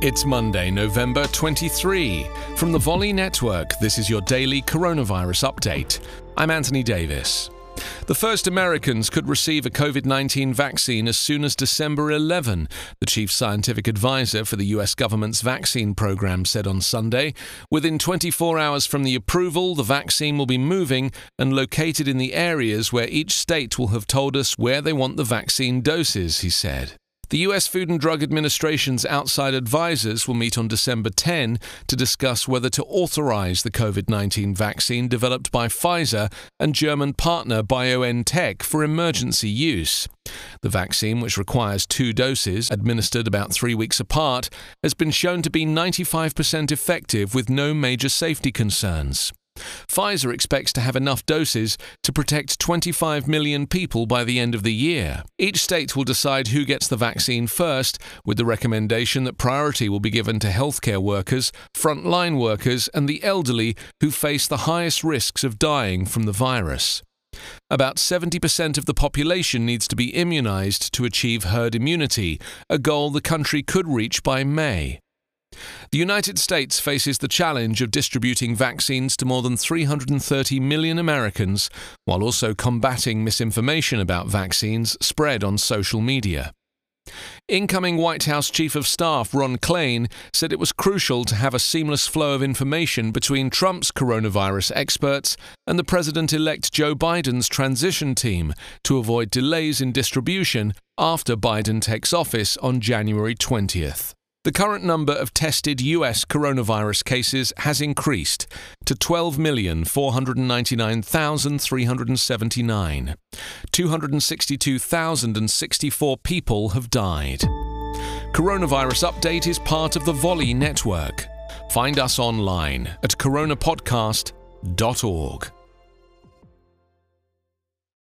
It's Monday, November 23. From the Volley Network, this is your daily coronavirus update. I'm Anthony Davis. The first Americans could receive a COVID 19 vaccine as soon as December 11, the chief scientific advisor for the US government's vaccine program said on Sunday. Within 24 hours from the approval, the vaccine will be moving and located in the areas where each state will have told us where they want the vaccine doses, he said. The US Food and Drug Administration's outside advisors will meet on December 10 to discuss whether to authorize the COVID 19 vaccine developed by Pfizer and German partner BioNTech for emergency use. The vaccine, which requires two doses administered about three weeks apart, has been shown to be 95% effective with no major safety concerns. Pfizer expects to have enough doses to protect 25 million people by the end of the year. Each state will decide who gets the vaccine first, with the recommendation that priority will be given to healthcare workers, frontline workers, and the elderly who face the highest risks of dying from the virus. About 70% of the population needs to be immunized to achieve herd immunity, a goal the country could reach by May. The United States faces the challenge of distributing vaccines to more than 330 million Americans while also combating misinformation about vaccines spread on social media. Incoming White House Chief of Staff Ron Klain said it was crucial to have a seamless flow of information between Trump's coronavirus experts and the President elect Joe Biden's transition team to avoid delays in distribution after Biden takes office on January 20th. The current number of tested US coronavirus cases has increased to 12,499,379. 262,064 people have died. Coronavirus Update is part of the Volley Network. Find us online at coronapodcast.org.